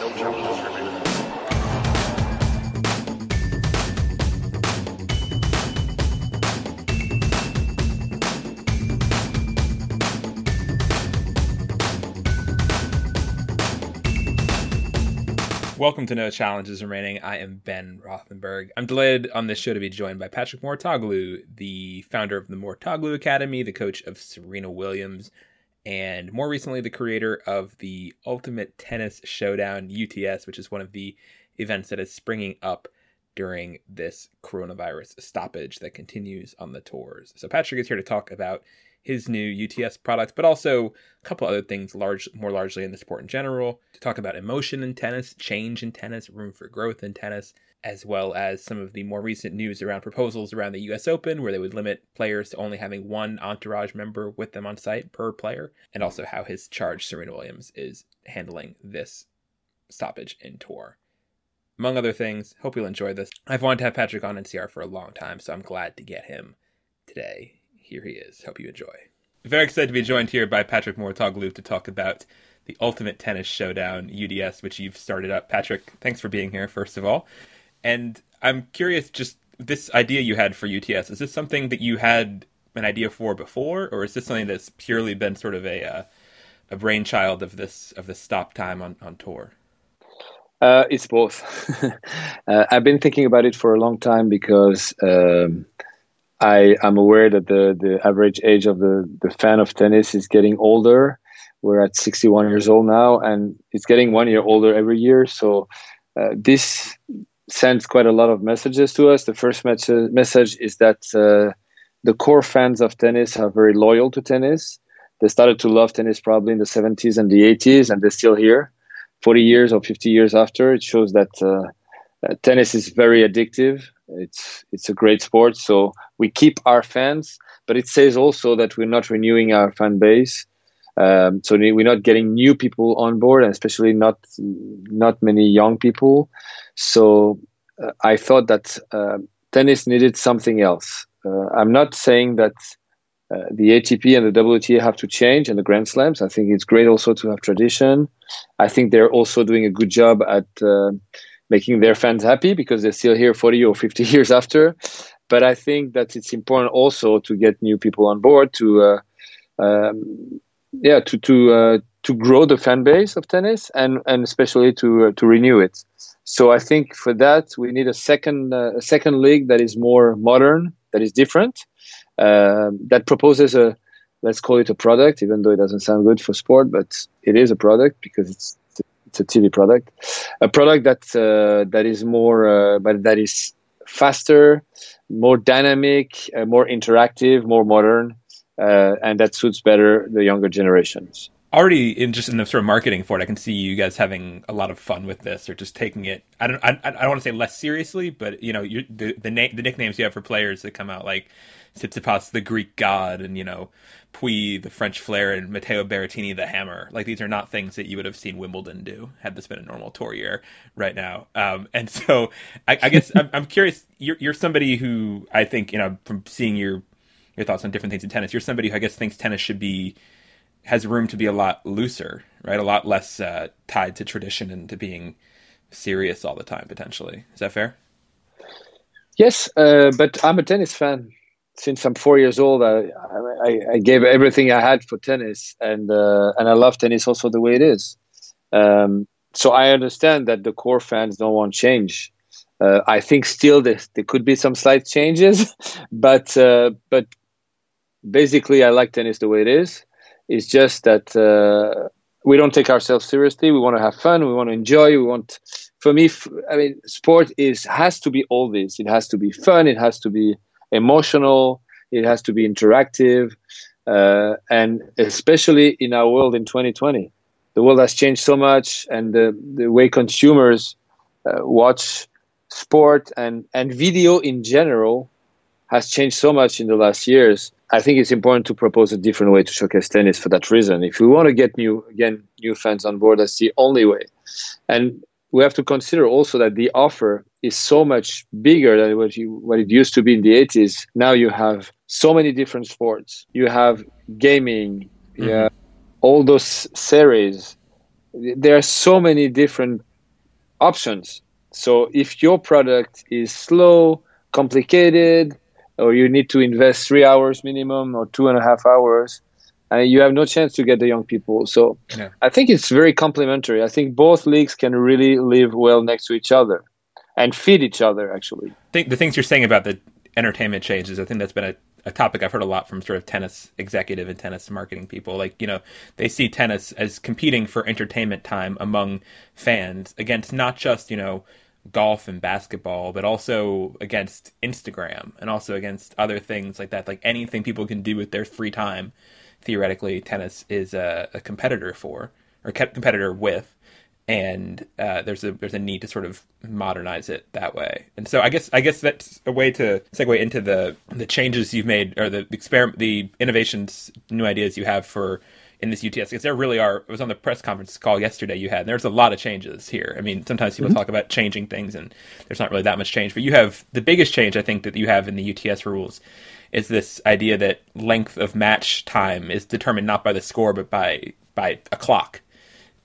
No. Welcome to No Challenges Remaining. I am Ben Rothenberg. I'm delighted on this show to be joined by Patrick Mouratoglou, the founder of the Mouratoglou Academy, the coach of Serena Williams, and more recently the creator of the Ultimate Tennis Showdown UTS, which is one of the events that is springing up during this coronavirus stoppage that continues on the tours. So Patrick is here to talk about his new UTS products, but also a couple other things, large, more largely in the sport in general. To talk about emotion in tennis, change in tennis, room for growth in tennis, as well as some of the more recent news around proposals around the U.S. Open, where they would limit players to only having one entourage member with them on site per player, and also how his charge, Serena Williams, is handling this stoppage in tour. Among other things, hope you'll enjoy this. I've wanted to have Patrick on NCR for a long time, so I'm glad to get him today here he is. Hope you enjoy. Very excited to be joined here by Patrick Mouratoglou to talk about the Ultimate Tennis Showdown UTS, which you've started up. Patrick, thanks for being here, first of all. And I'm curious, just this idea you had for UTS, is this something that you had an idea for before, or is this something that's purely been sort of a uh, a brainchild of this of this stop time on, on tour? Uh, it's both. uh, I've been thinking about it for a long time because um, I am aware that the, the average age of the, the fan of tennis is getting older. We're at 61 years old now, and it's getting one year older every year. So uh, this sends quite a lot of messages to us. The first mes- message is that uh, the core fans of tennis are very loyal to tennis. They started to love tennis probably in the 70s and the 80s, and they're still here 40 years or 50 years after. It shows that uh, uh tennis is very addictive it's it's a great sport, so we keep our fans, but it says also that we're not renewing our fan base. Um, so we're not getting new people on board, and especially not not many young people. So uh, I thought that uh, tennis needed something else. Uh, I'm not saying that uh, the ATP and the WTA have to change and the Grand Slams. I think it's great also to have tradition. I think they're also doing a good job at uh, making their fans happy because they're still here 40 or 50 years after. But I think that it's important also to get new people on board to, uh, um, yeah, to to to grow the fan base of tennis and and especially to to renew it. So I think for that we need a second uh, a second league that is more modern, that is different, um, that proposes a let's call it a product, even though it doesn't sound good for sport, but it is a product because it's it's a TV product, a product that uh, that is more, uh, but that is faster, more dynamic, uh, more interactive, more modern, uh, and that suits better the younger generations. Already in just in the sort of marketing for it, I can see you guys having a lot of fun with this, or just taking it. I don't. I, I don't want to say less seriously, but you know, the the, na- the nicknames you have for players that come out like Tsitsipas, the Greek god, and you know, Pouille, the French flair, and Matteo Berrettini, the hammer. Like these are not things that you would have seen Wimbledon do had this been a normal tour year right now. Um, and so, I, I guess I'm, I'm, curious. You're, you're somebody who I think you know from seeing your your thoughts on different things in tennis. You're somebody who I guess thinks tennis should be has room to be a lot looser, right? A lot less uh, tied to tradition and to being serious all the time. Potentially, is that fair? Yes, uh, but I'm a tennis fan since I'm four years old, I, I, I gave everything I had for tennis, and uh, and I love tennis also the way it is. Um, so I understand that the core fans don't want change. Uh, I think still there, there could be some slight changes, but uh, but basically I like tennis the way it is. It's just that uh, we don't take ourselves seriously. We want to have fun. We want to enjoy. We want. For me, I mean, sport is has to be all this. It has to be fun. It has to be emotional, it has to be interactive, uh, and especially in our world in 2020, the world has changed so much, and the, the way consumers uh, watch sport and, and video in general has changed so much in the last years. I think it's important to propose a different way to showcase tennis for that reason. If we want to get new again new fans on board, that's the only way. And we have to consider also that the offer is so much bigger than what you what it used to be in the 80s. Now you have so many different sports. You have gaming, mm-hmm. yeah, all those series. There are so many different options. So if your product is slow, complicated, or you need to invest three hours minimum or two and a half hours, and you have no chance to get the young people. So yeah. I think it's very complementary. I think both leagues can really live well next to each other and feed each other. Actually, think the things you're saying about the entertainment changes, I think that's been a, a topic I've heard a lot from sort of tennis executive and tennis marketing people. Like you know, they see tennis as competing for entertainment time among fans against not just you know golf and basketball, but also against Instagram and also against other things like that. Like anything people can do with their free time, theoretically, tennis is a, a competitor for or competitor with. And uh, there's a there's a need to sort of modernize it that way, and so I guess I guess that's a way to segue into the the changes you've made or the experiment, the innovations, new ideas you have for in this UTS because there really are. It was on the press conference call yesterday you had. There's a lot of changes here. I mean, sometimes people mm-hmm. talk about changing things, and there's not really that much change. But you have the biggest change I think that you have in the UTS rules is this idea that length of match time is determined not by the score but by by a clock.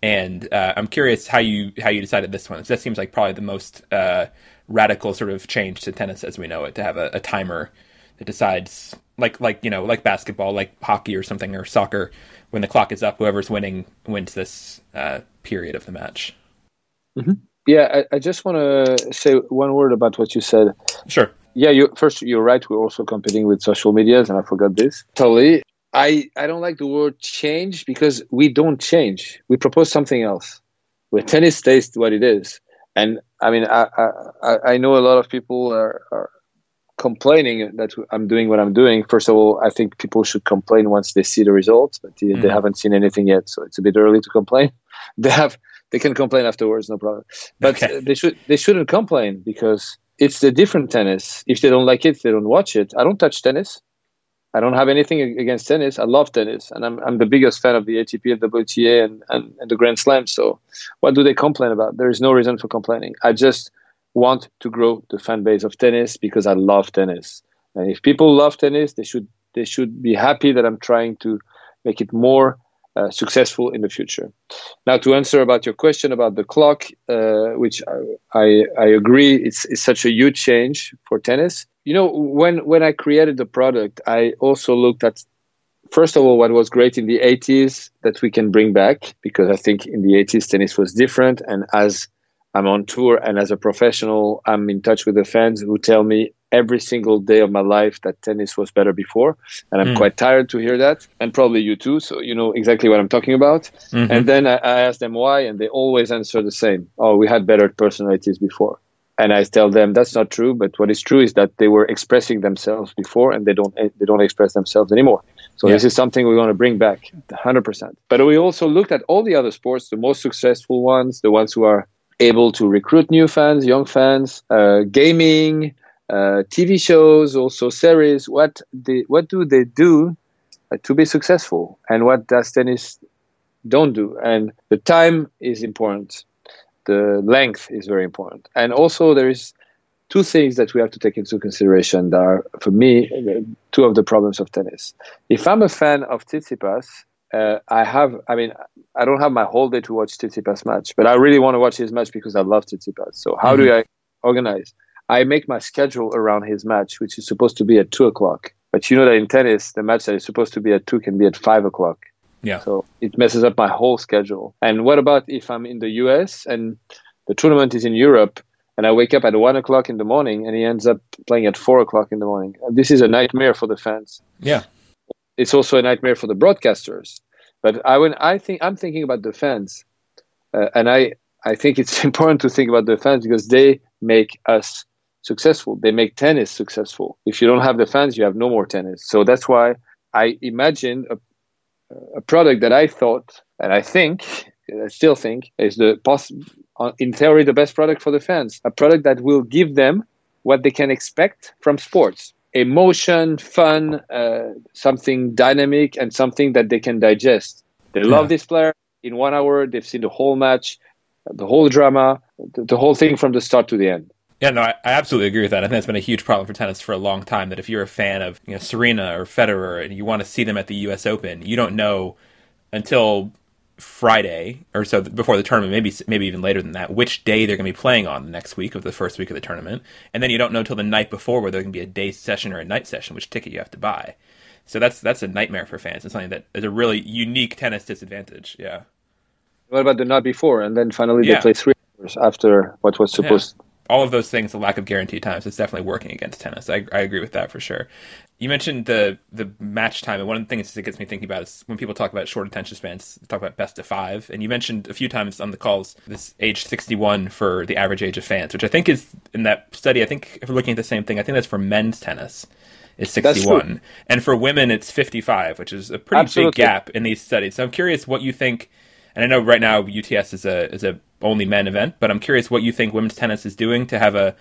And uh, I'm curious how you how you decided this one. That seems like probably the most uh, radical sort of change to tennis as we know it to have a, a timer that decides like like you know like basketball like hockey or something or soccer when the clock is up, whoever's winning wins this uh, period of the match. Mm-hmm. Yeah, I, I just want to say one word about what you said. Sure. Yeah, you first you're right. We're also competing with social medias, and I forgot this totally. I I don't like the word change because we don't change. We propose something else. Where tennis stays what it is, and I mean I I, I know a lot of people are, are complaining that I'm doing what I'm doing. First of all, I think people should complain once they see the results, but they, mm. they haven't seen anything yet, so it's a bit early to complain. They have they can complain afterwards, no problem. But okay. they should they shouldn't complain because it's the different tennis. If they don't like it, they don't watch it. I don't touch tennis. I don't have anything against tennis. I love tennis, and I'm I'm the biggest fan of the ATP and WTA and, and, and the Grand Slam. So, what do they complain about? There is no reason for complaining. I just want to grow the fan base of tennis because I love tennis. And if people love tennis, they should they should be happy that I'm trying to make it more uh, successful in the future. Now, to answer about your question about the clock, uh, which I, I, I agree, it's, it's such a huge change for tennis. You know, when when I created the product, I also looked at first of all what was great in the 80s that we can bring back because I think in the 80s tennis was different, and as I'm on tour, and as a professional, I'm in touch with the fans who tell me every single day of my life that tennis was better before, and I'm mm. quite tired to hear that, and probably you too. So you know exactly what I'm talking about. Mm-hmm. And then I, I ask them why, and they always answer the same: "Oh, we had better personalities before." And I tell them that's not true. But what is true is that they were expressing themselves before, and they don't they don't express themselves anymore. So yeah. this is something we want to bring back 100%. But we also looked at all the other sports, the most successful ones, the ones who are able to recruit new fans, young fans, uh, gaming, uh, TV shows, also series. What they, what do they do uh, to be successful, and what does tennis don't do? And the time is important. The length is very important, and also there is two things that we have to take into consideration that are, for me, two of the problems of tennis. If I'm a fan of Tsitsipas, uh, I have, I mean, I don't have my whole day to watch Tsitsipas match, but I really want to watch his match because I love Tsitsipas. So how mm-hmm. do I organize? I make my schedule around his match, which is supposed to be at two o'clock. But you know that in tennis, the match that is supposed to be at two can be at five o'clock. Yeah. So it messes up my whole schedule. And what about if I'm in the US and the tournament is in Europe and I wake up at one o'clock in the morning and he ends up playing at four o'clock in the morning? This is a nightmare for the fans. Yeah. It's also a nightmare for the broadcasters but I when I think I'm thinking about the fans, uh, and I I think it's important to think about the fans because they make us successful. They make tennis successful. If you don't have the fans, you have no more tennis. So that's why I imagined a, a product that I thought and I think I still think is the poss- uh, in theory the best product for the fans. A product that will give them what they can expect from sports emotion, fun, uh, something dynamic, and something that they can digest. They yeah. love this player. In one hour, they've seen the whole match, the whole drama, the, the whole thing from the start to the end. Yeah, no, I, I, absolutely agree with that. I think that's been a huge problem for tennis for a long time. That if you're a fan of you know Serena or Federer and you want to see them at the U.S. Open, you don't know until Friday or so before the tournament, maybe maybe even later than that, which day they're going to be playing on the next week of the first week of the tournament, and then you don't know until the night before whether there can be a day session or a night session, which ticket you have to buy. So that's that's a nightmare for fans. It's something that is a really unique tennis disadvantage. Yeah. What about the night before, and then finally yeah. they play three hours after what was supposed? Yeah. All of those things, the lack of guaranteed times, is definitely working against tennis. I, I agree with that for sure. You mentioned the the match time, and one of the things that gets me thinking about is when people talk about short attention spans, talk about best of five. And you mentioned a few times on the calls this age sixty one for the average age of fans, which I think is in that study. I think if we're looking at the same thing, I think that's for men's tennis is 61 and for women it's 55 which is a pretty Absolutely. big gap in these studies so i'm curious what you think and i know right now uts is a is a only men event but i'm curious what you think women's tennis is doing to have a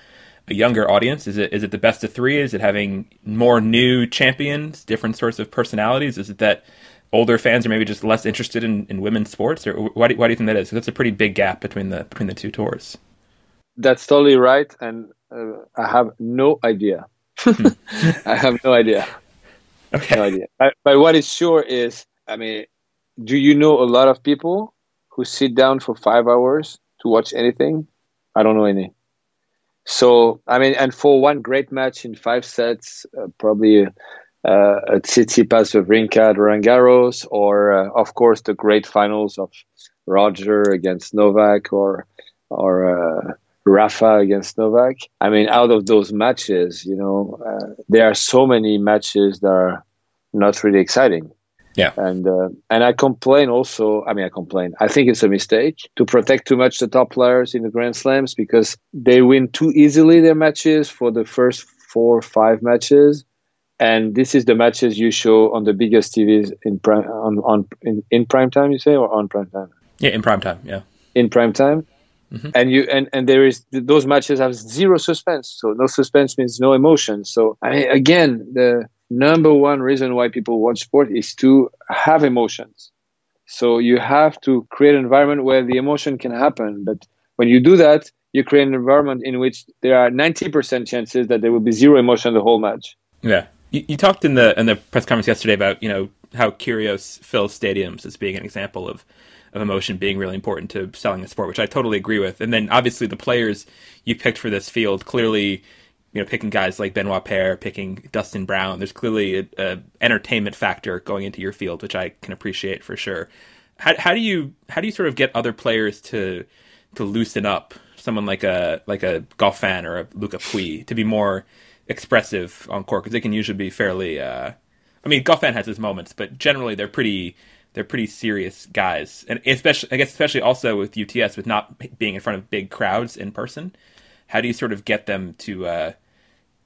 a younger audience? Is it is it the best of three? Is it having more new champions, different sorts of personalities? Is it that older fans are maybe just less interested in, in women's sports, or why do, why do you think that is? That's a pretty big gap between the between the two tours. That's totally right, and uh, I have no idea. Hmm. I have no idea. Okay. No idea. But, but what is sure is, I mean, do you know a lot of people who sit down for five hours to watch anything? I don't know any. So I mean, and for one great match in five sets, uh, probably uh, a Tsitsipas Wawrinka at Roland or uh, of course the great finals of Roger against Novak, or or uh, Rafa against Novak. I mean, out of those matches, you know, uh, there are so many matches that are not really exciting. Yeah. And uh, and I complain also. I mean, I complain. I think it's a mistake to protect too much the top players in the Grand Slams because they win too easily their matches for the first four or five matches, and this is the matches you show on the biggest TVs in prime on on in, in prime time. You say or on prime time? Yeah, in prime time. Yeah. In prime time. Mm-hmm. And you and, and there is those matches have zero suspense, so no suspense means no emotion. So I mean, again, the number one reason why people watch sport is to have emotions. So you have to create an environment where the emotion can happen. But when you do that, you create an environment in which there are 90% chances that there will be zero emotion the whole match. Yeah. You, you talked in the in the press conference yesterday about, you know, how Kyrgios fills stadiums as being an example of of emotion being really important to selling the sport, which I totally agree with. And then obviously the players you picked for this field clearly you know, picking guys like Benoit Paire, picking Dustin Brown. There's clearly a, a, entertainment factor going into your field, which I can appreciate for sure. How, how do you how do you sort of get other players to to loosen up? Someone like a like a Goffin or a Luca Pouille to be more expressive on court because they can usually be fairly. Uh, I mean, Goffin has his moments, but generally they're pretty they're pretty serious guys, and especially I guess especially also with UTS with not being in front of big crowds in person. How do you sort of get them to uh,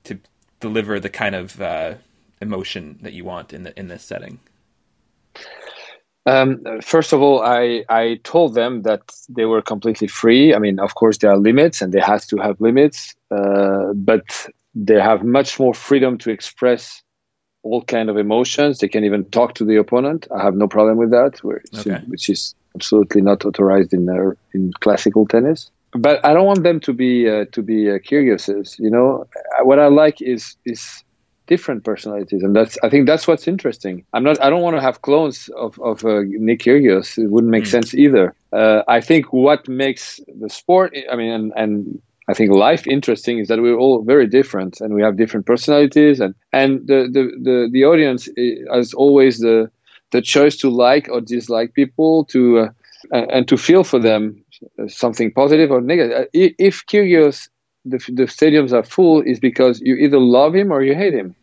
to deliver the kind of uh, emotion that you want in the in this setting? Um, first of all, I, I told them that they were completely free. I mean, of course, there are limits and they have to have limits, uh, but they have much more freedom to express all kind of emotions. They can even talk to the opponent. I have no problem with that, which, okay. which is absolutely not authorized in uh, in classical tennis but I don't want them to be uh, to be uh, Kyrgioses. You know, what I like is is different personalities, and that's I think that's what's interesting. I'm not I don't want to have clones of of uh, Nick Kyrgios. It wouldn't make mm. sense either. Uh, I think what makes the sport, I mean, and, and I think life interesting is that we're all very different and we have different personalities, and and the the the, the audience has always the the choice to like or dislike people to uh, and to feel for them something positive or negative. Uh, if Kyrgios, the, the stadiums are full, is because you either love him or you hate him.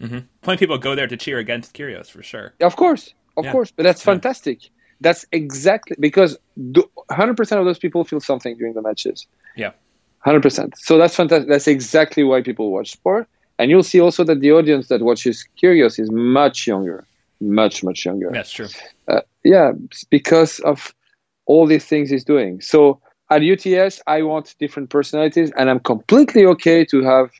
Mm-hmm. Plenty of people go there to cheer against Kyrgios for sure. Of course, of yeah. course, but that's yeah. fantastic. That's exactly because 100% of those people feel something during the matches. Yeah. 100%. So that's fantastic. That's exactly why people watch sport. And you'll see also that the audience that watches Kyrgios is much younger, much, much younger. That's true. Uh, yeah, because of all these things he's doing. So at UTS, I want different personalities, and I'm completely okay to have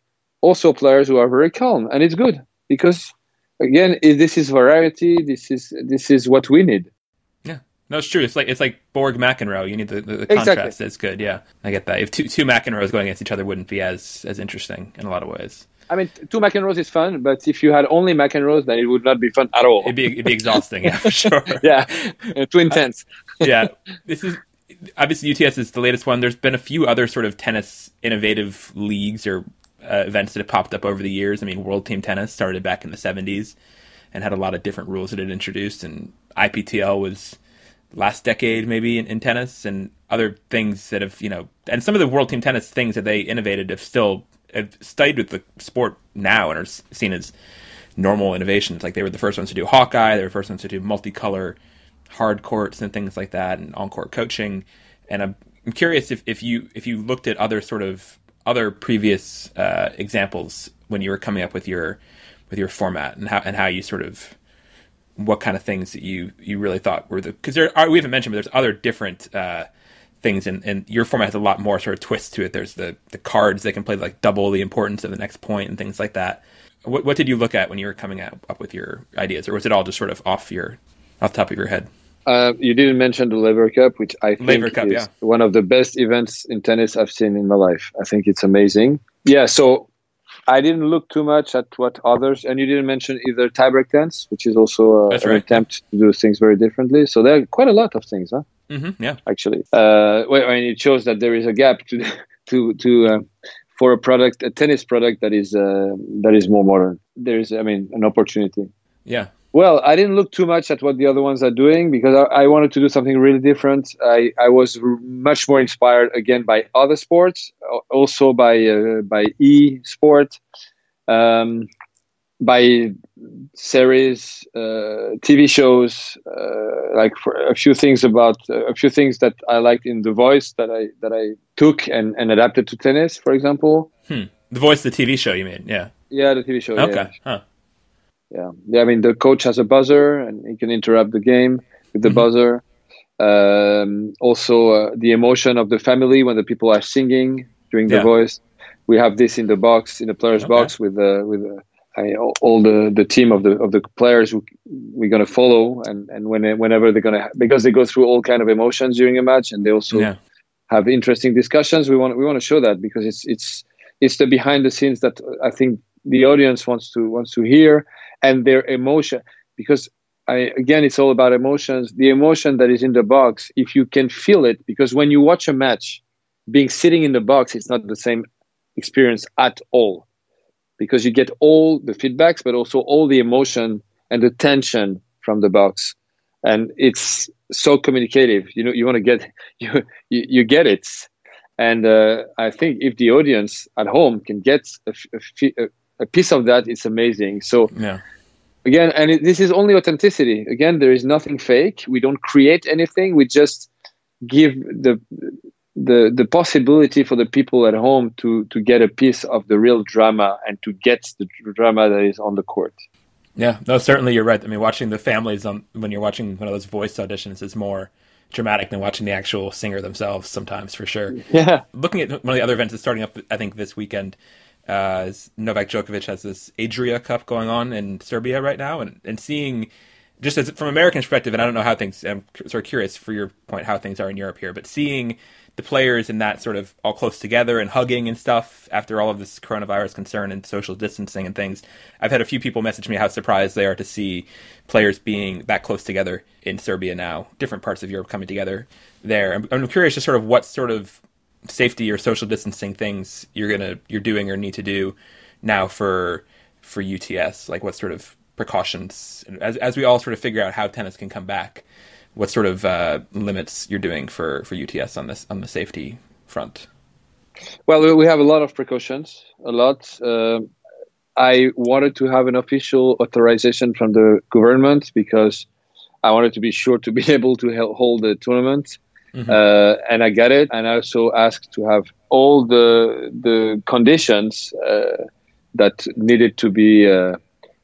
also players who are very calm, and it's good because again, this is variety. This is this is what we need. Yeah, no, it's true. It's like it's like Borg McEnroe. You need the, the, the contrast. Exactly. It's good. Yeah, I get that. If two two McEnroes going against each other wouldn't be as as interesting in a lot of ways. I mean, two McEnroes is fun, but if you had only McEnroes, then it would not be fun at all. It'd be it'd be exhausting, yeah, for sure. yeah, too intense. yeah, this is obviously UTS is the latest one. There's been a few other sort of tennis innovative leagues or uh, events that have popped up over the years. I mean, World Team Tennis started back in the 70s and had a lot of different rules that it introduced, and IPTL was last decade maybe in, in, tennis and other things that have you know and some of the world team tennis things that they innovated have still have stayed with the sport now and are seen as normal innovations. Like they were the first ones to do hawkeye they were the first ones to do multicolor hard courts and things like that and on court coaching. And I'm, I'm curious if, if you if you looked at other sort of other previous uh, examples when you were coming up with your with your format and how and how you sort of what kind of things that you you really thought were the because there are we haven't mentioned but there's other different uh, things and, and your format has a lot more sort of twists to it there's the the cards that can play like double the importance of the next point and things like that what what did you look at when you were coming up, up with your ideas or was it all just sort of off your off the top of your head uh, you didn't mention the Laver Cup, which I think Cup, is yeah. one of the best events in tennis I've seen in my life. I think it's amazing. Yeah, so I didn't look too much at what others, and you didn't mention either tiebreak tennis, which is also uh, an attempt to do things very differently. So there are quite a lot of things, huh? Mm-hmm, yeah, actually. Uh, well, I mean, it shows that there is a gap to to to uh, for a product, a tennis product that is uh, that is more modern. There is, I mean, an opportunity. Yeah, well, I didn't look too much at what the other ones are doing because I, I wanted to do something really different. I, I was r- much more inspired again by other sports, also by uh, by e sport, um, by series, uh, TV shows, uh, like a few things about uh, a few things that I liked in The Voice that I that I took and, and adapted to tennis, for example. Hmm. The Voice, the TV show, you mean? Yeah. Yeah, the TV show. Okay. Yeah. Huh yeah. yeah. I mean, the coach has a buzzer and he can interrupt the game with the mm-hmm. buzzer. Um, also, uh, the emotion of the family when the people are singing during the yeah. voice. We have this in the box, in the players' okay. box, with uh, with uh, I, all the, the team of the of the players who we're gonna follow, and and when whenever they're gonna because they go through all kind of emotions during a match, and they also yeah. have interesting discussions. We want we want to show that because it's it's it's the behind the scenes that uh, I think the audience wants to wants to hear and their emotion because I, again it's all about emotions the emotion that is in the box if you can feel it because when you watch a match being sitting in the box it's not the same experience at all because you get all the feedbacks but also all the emotion and the tension from the box. And it's so communicative. You know you want to get you, you, you get it. And uh, i think if the audience at home can get a, a, a piece of that it's amazing. So yeah. again and it, this is only authenticity. Again there is nothing fake. We don't create anything. We just give the the the possibility for the people at home to to get a piece of the real drama and to get the drama that is on the court. Yeah no certainly you're right. I mean watching the families on when you're watching one of those voice auditions is more dramatic than watching the actual singer themselves sometimes for sure. Yeah. Looking at one of the other events that's starting up i think this weekend uh, Novak Djokovic has this Adria Cup going on in Serbia right now, and and seeing just as from American perspective, and I don't know how things. I'm sort of curious for your point how things are in Europe here, but seeing the players in that sort of all close together and hugging and stuff after all of this coronavirus concern and social distancing and things. I've had a few people message me how surprised they are to see players being that close together in Serbia now, different parts of Europe coming together there. I'm, I'm curious just sort of what sort of safety or social distancing things you're gonna you're doing or need to do now for for UTS? Like what sort of precautions as as we all sort of figure out how tennis can come back? What sort of uh, limits you're doing for for UTS on this on the safety front? Well, we have a lot of precautions, a lot. Uh, I wanted to have an official authorization from the government because I wanted to be sure to be able to hold the tournament. Mm-hmm. Uh, and I get it. And I also asked to have all the the conditions uh, that needed to be uh,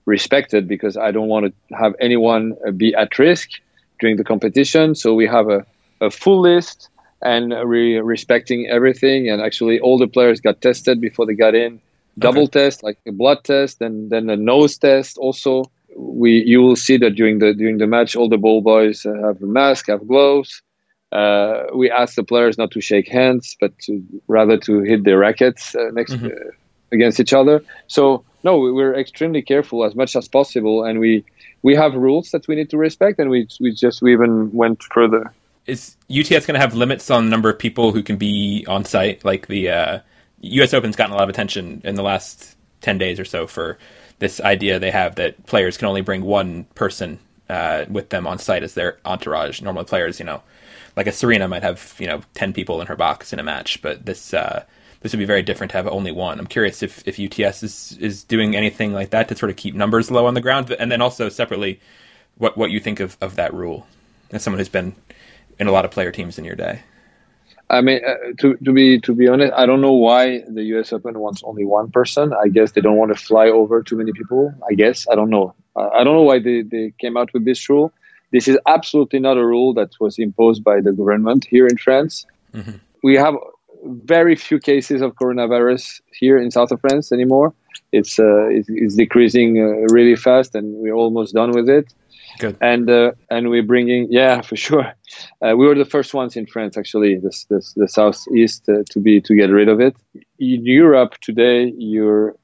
respected because I don't want to have anyone uh, be at risk during the competition. So we have a, a full list and re- respecting everything. And actually, all the players got tested before they got in. Double okay. test, like a blood test, and then a nose test. Also, we you will see that during the during the match, all the ball boys have a mask, have gloves uh, we asked the players not to shake hands, but to, rather to hit their rackets uh, next mm-hmm. against each other. So no, we're extremely careful as much as possible, and we we have rules that we need to respect, and we we just we even went further. Is UTS going to have limits on the number of people who can be on site? Like the uh, U.S. Open's gotten a lot of attention in the last ten days or so for this idea they have that players can only bring one person uh, with them on site as their entourage. Normally, players, you know, like a Serena might have you know ten people in her box in a match, but this uh, this would be very different to have only one. I'm curious if, if UTS is is doing anything like that to sort of keep numbers low on the ground, and then also separately, what what you think of, of that rule as someone who's been in a lot of player teams in your day. I mean, uh, to to be to be honest, I don't know why the U.S. Open wants only one person. I guess they don't want to fly over too many people. I guess I don't know. I don't know why they, they came out with this rule. This is absolutely not a rule that was imposed by the government here in France. Mm-hmm. We have very few cases of coronavirus here in south of France anymore. It's uh, it's, it's, decreasing uh, really fast, and we're almost done with it. Good. And uh, and we're bringing yeah for sure. Uh, we were the first ones in France actually, this, this the southeast uh, to be to get rid of it. In Europe today, you're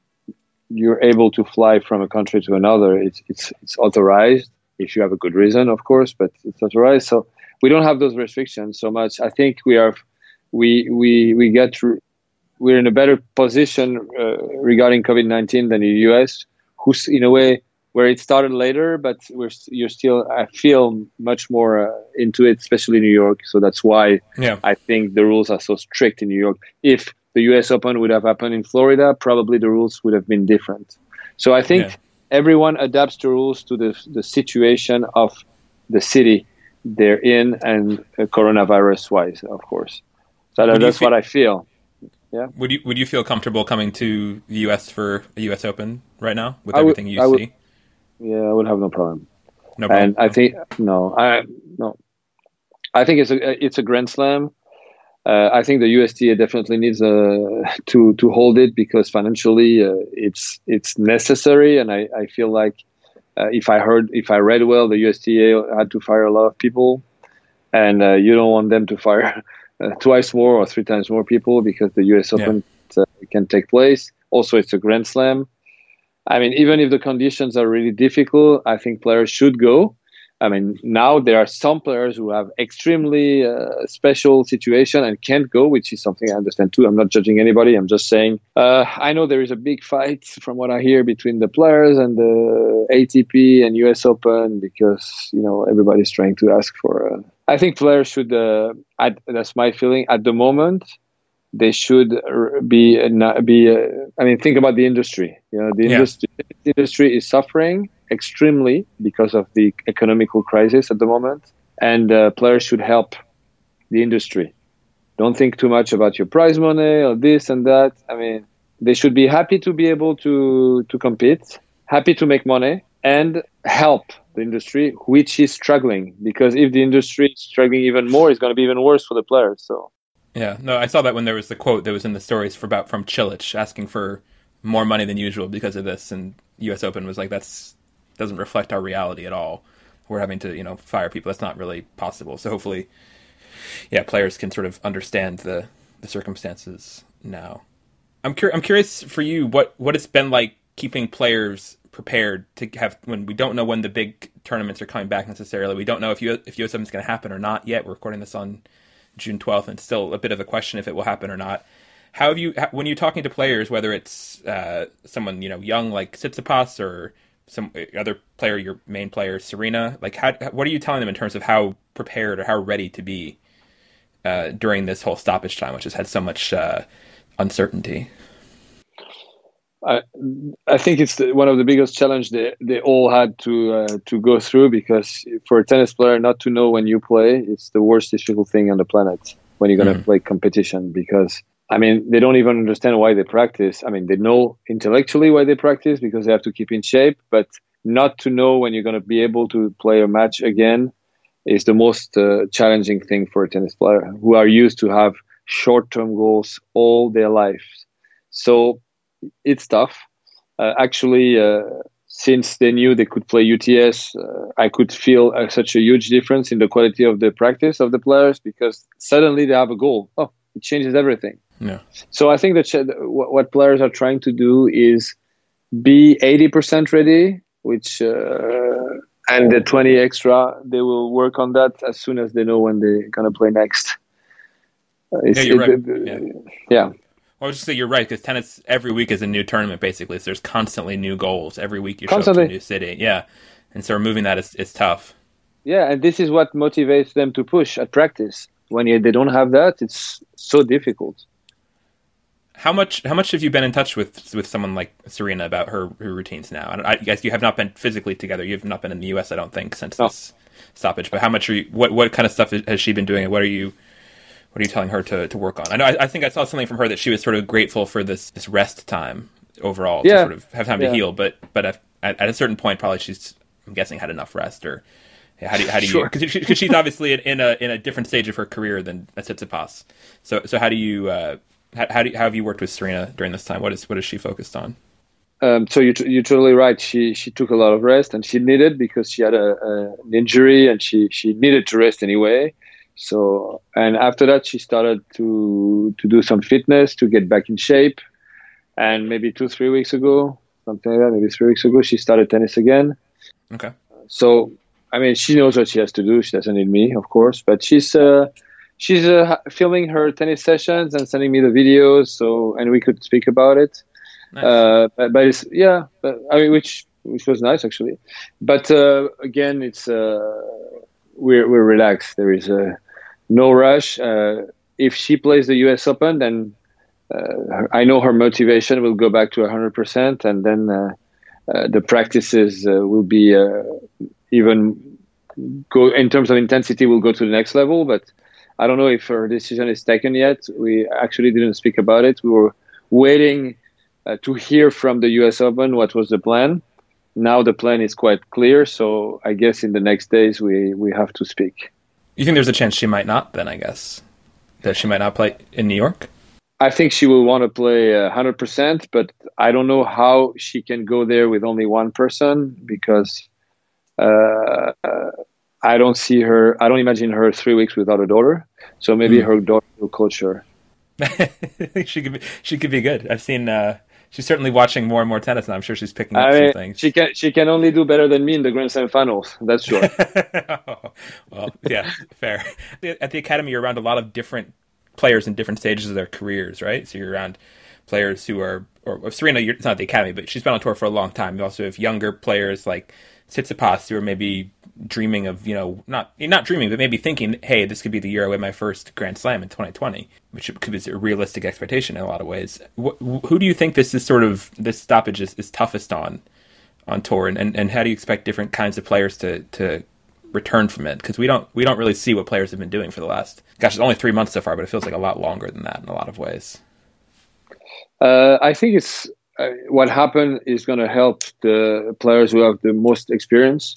you're able to fly from a country to another. It's it's it's authorized if you have a good reason, of course, but it's authorized. So we don't have those restrictions so much. I think we are we we we get we're in a better position uh, regarding COVID nineteen than the US, who's in a way where it started later, but we're you're still I feel much more uh, into it, especially in New York. So that's why yeah. I think the rules are so strict in New York. If the U.S. Open would have happened in Florida, probably the rules would have been different. So I think yeah. everyone adapts the rules to the the situation of the city they're in and uh, coronavirus wise, of course. So that, that's feel, what I feel. Yeah. Would you would you feel comfortable coming to the U.S. for a U.S. Open right now with everything you I see? Would, yeah, I would have no problem. No problem. And I think no, I no, I think it's a it's a Grand Slam. Uh, I think the USTA definitely needs uh, to to hold it because financially uh, it's it's necessary, and I, I feel like uh, if I heard if I read well, the USTA had to fire a lot of people, and uh, you don't want them to fire uh, twice more or three times more people because the US Open yeah. can take place. Also, it's a Grand Slam. I mean, even if the conditions are really difficult, I think players should go. I mean, now there are some players who have extremely uh, special situation and can't go, which is something I understand too. I'm not judging anybody. I'm just saying uh, I know there is a big fight from what I hear between the players and the ATP and US Open because you know everybody's trying to ask for. Uh, I think players should. Uh, that's my feeling at the moment they should be be. Uh, I mean, think about the industry. You know, the yeah. industry the industry is suffering extremely because of the economical crisis at the moment, and uh, players should help the industry. Don't think too much about your prize money or this and that. I mean, they should be happy to be able to to compete, happy to make money, and help the industry, which is struggling. Because if the industry is struggling even more, it's going to be even worse for the players. So. Yeah, no, I saw that when there was the quote that was in the stories for about from Cilic asking for more money than usual because of this, and U.S. Open was like that's doesn't reflect our reality at all. We're having to, you know, fire people. That's not really possible. So hopefully, yeah, players can sort of understand the the circumstances now. I'm cur- I'm curious for you what what it's been like keeping players prepared to have when we don't know when the big tournaments are coming back necessarily. We don't know if you if US going to happen or not yet. We're recording this on June 12th, and still a bit of a question if it will happen or not. How have you when you're talking to players, whether it's uh, someone you know young like Tsitsipas or some other player, your main player, Serena. Like, how what are you telling them in terms of how prepared or how ready to be uh, during this whole stoppage time, which has had so much uh, uncertainty? I I think it's the, one of the biggest challenge they, they all had to uh, to go through because for a tennis player not to know when you play it's the worst difficult thing on the planet when you're going to mm. play competition because I mean, they don't even understand why they practice. I mean, they know intellectually why they practice because they have to keep in shape, but not to know when you're going to be able to play a match again is the most uh, challenging thing for a tennis player who are used to have short-term goals all their lives. So it's tough. Uh, actually, uh, since they knew they could play UTS, uh, I could feel uh, such a huge difference in the quality of the practice of the players because suddenly they have a goal. Oh, it changes everything Yeah. So I think that what, what players are trying to do is be 80% ready, which uh, and the 20 extra they will work on that as soon as they know when they're gonna play next. Uh, yeah, you're it, right. yeah. yeah. I was just say you're right because tennis every week is a new tournament basically. So there's constantly new goals every week. You show constantly. up to a new city, yeah, and so removing that is, is tough. Yeah, and this is what motivates them to push at practice. When you, they don't have that, it's so difficult. How much how much have you been in touch with with someone like Serena about her, her routines now? I, I guess you have not been physically together. You have not been in the U.S. I don't think since no. this stoppage. But how much are you? What what kind of stuff has she been doing? What are you? What are you telling her to, to work on? I know I, I think I saw something from her that she was sort of grateful for this this rest time overall yeah. to sort of have time yeah. to heal. But but at, at a certain point, probably she's I'm guessing had enough rest or how do you, how do you because she, she's obviously in a in a different stage of her career than Tsitsipas. So so how do you uh, how, how, do how have you worked with Serena during this time? What is what is she focused on? Um, so you you're totally right. She she took a lot of rest and she needed because she had a, a, an injury and she she needed to rest anyway. So and after that she started to to do some fitness to get back in shape. And maybe two three weeks ago, something like that, maybe three weeks ago, she started tennis again. Okay. So I mean, she knows what she has to do. She doesn't need me, of course, but she's. Uh, she's uh, filming her tennis sessions and sending me the videos so and we could speak about it nice. uh, but, but, it's yeah but, i mean which which was nice actually but uh, again it's uh, we're we're relaxed there is uh, no rush uh, if she plays the us open then uh, i know her motivation will go back to 100% and then uh, uh, the practices will be even go in terms of intensity will go to the next level but I don't know if her decision is taken yet. We actually didn't speak about it. We were waiting uh, to hear from the U.S. Open what was the plan. Now the plan is quite clear, so I guess in the next days we we have to speak. You think there's a chance she might not? Then I guess that she might not play in New York. I think she will want to play uh, 100%, but I don't know how she can go there with only one person because uh, uh I don't see her. I don't imagine her three weeks without a daughter. So maybe mm. her daughter will coach her. she could be. She could be good. I've seen. Uh, she's certainly watching more and more tennis, and I'm sure she's picking up I mean, some things. She can. She can only do better than me in the Grand Slam finals. That's sure. Oh, well, yeah, fair. At the academy, you're around a lot of different players in different stages of their careers, right? So you're around players who are, or Serena, it's not the academy, but she's been on tour for a long time. You also have younger players like Tsitsipas who are maybe dreaming of you know not not dreaming but maybe thinking hey this could be the year I win my first Grand Slam in 2020 which could be a realistic expectation in a lot of ways who do you think this is sort of this stoppage is, is toughest on on tour and, and, and how do you expect different kinds of players to to return from it because we don't we don't really see what players have been doing for the last gosh it's only three months so far but it feels like a lot longer than that in a lot of ways uh, I think it's uh, what happened is going to help the players who have the most experience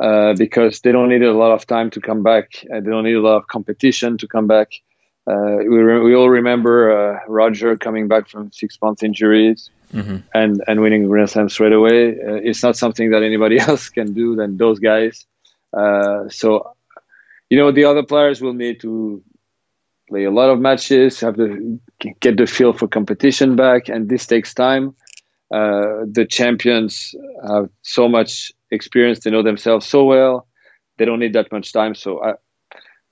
uh, because they don't need a lot of time to come back. Uh, they don't need a lot of competition to come back. Uh, we, re- we all remember uh, Roger coming back from six month injuries mm-hmm. and, and winning Grand Slam straight away. Uh, it's not something that anybody else can do than those guys. so, you know, the other players will need to play a lot of matches, have to get the feel for competition back, and this takes time. the champions have so much experience. They know themselves so well. They don't need that much time. So I,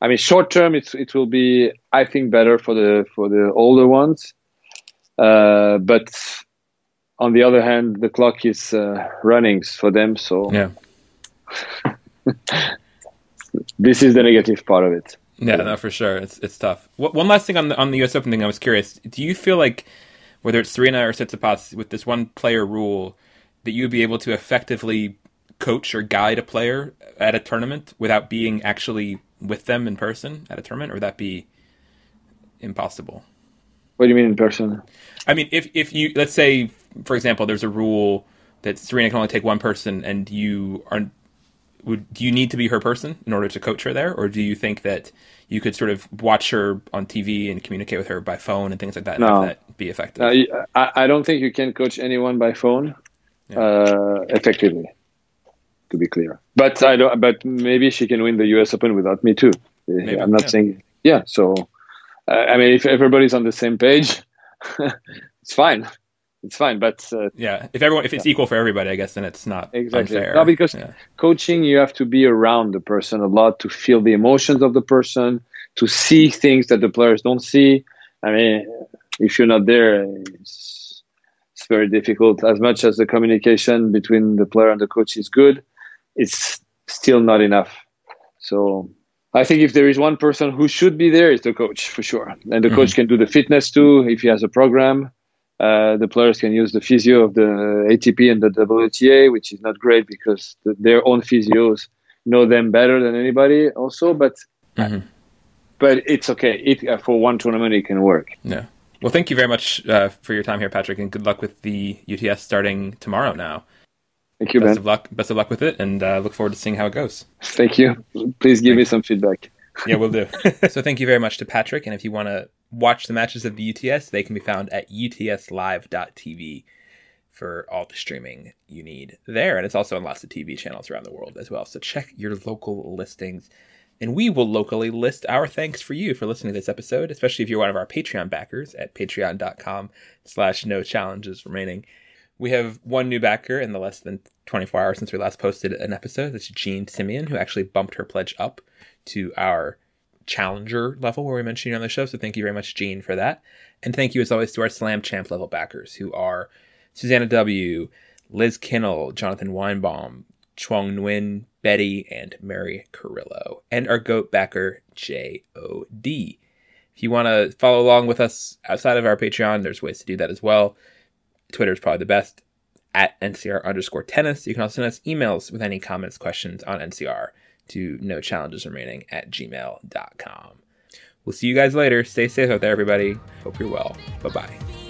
I mean, short term, it's it will be I think better for the for the older ones. Uh, but on the other hand, the clock is uh, running for them. So yeah, this is the negative part of it. Yeah, no, for sure. It's it's tough. One last thing on the on the U.S. Open thing, I was curious. Do you feel like whether it's Serena or Tsitsipas with this one player rule that you'd be able to effectively coach or guide a player at a tournament without being actually with them in person at a tournament, or would that be impossible? What do you mean in person? I mean, if if you let's say, for example, there's a rule that Serena can only take one person, and you are would do you need to be her person in order to coach her there, or do you think that you could sort of watch her on TV and communicate with her by phone and things like that, and no. that be effective? Uh, I, I don't think you can coach anyone by phone yeah. uh, effectively to be clear. But I don't. But maybe she can win the U.S. Open without me too. Maybe, I'm not yeah. saying. Yeah. So I mean, if everybody's on the same page, it's fine. It's fine, but uh, yeah, if everyone if it's equal for everybody, I guess then it's not exactly. unfair. No, because yeah. coaching, you have to be around the person a lot to feel the emotions of the person, to see things that the players don't see. I mean, if you're not there, it's, it's very difficult. As much as the communication between the player and the coach is good, it's still not enough. So I think if there is one person who should be there, it's the coach for sure. And the mm-hmm. coach can do the fitness too if he has a program. Uh, the players can use the physio of the ATP and the WTA, which is not great because the, their own physios know them better than anybody. Also, but mm-hmm. but it's okay. It uh, for one tournament it can work. Yeah. Well, thank you very much uh, for your time here, Patrick, and good luck with the UTS starting tomorrow. Now. Thank you, best Ben. Of luck, best of luck with it, and uh, look forward to seeing how it goes. Thank you. Please give Thanks. me some feedback. yeah, we'll do. so thank you very much to Patrick, and if you want to watch the matches of the UTS, they can be found at utslive.tv for all the streaming you need there, and it's also on lots of TV channels around the world as well. So check your local listings. And we will locally list our thanks for you for listening to this episode, especially if you're one of our Patreon backers at patreon.com slash no challenges remaining. We have one new backer in the less than 24 hours since we last posted an episode. That's Jean Simeon, who actually bumped her pledge up to our challenger level where we mentioned you on the show. So thank you very much, Jean, for that. And thank you as always to our Slam Champ level backers, who are Susanna W., Liz Kinnell, Jonathan Weinbaum, Chuang Nguyen, Betty, and Mary Carrillo, and our GOAT backer, J.O.D. If you want to follow along with us outside of our Patreon, there's ways to do that as well. Twitter is probably the best at NCR underscore tennis. You can also send us emails with any comments, questions on NCR to no challenges remaining at gmail.com. We'll see you guys later. Stay safe out there, everybody. Hope you're well. Bye bye.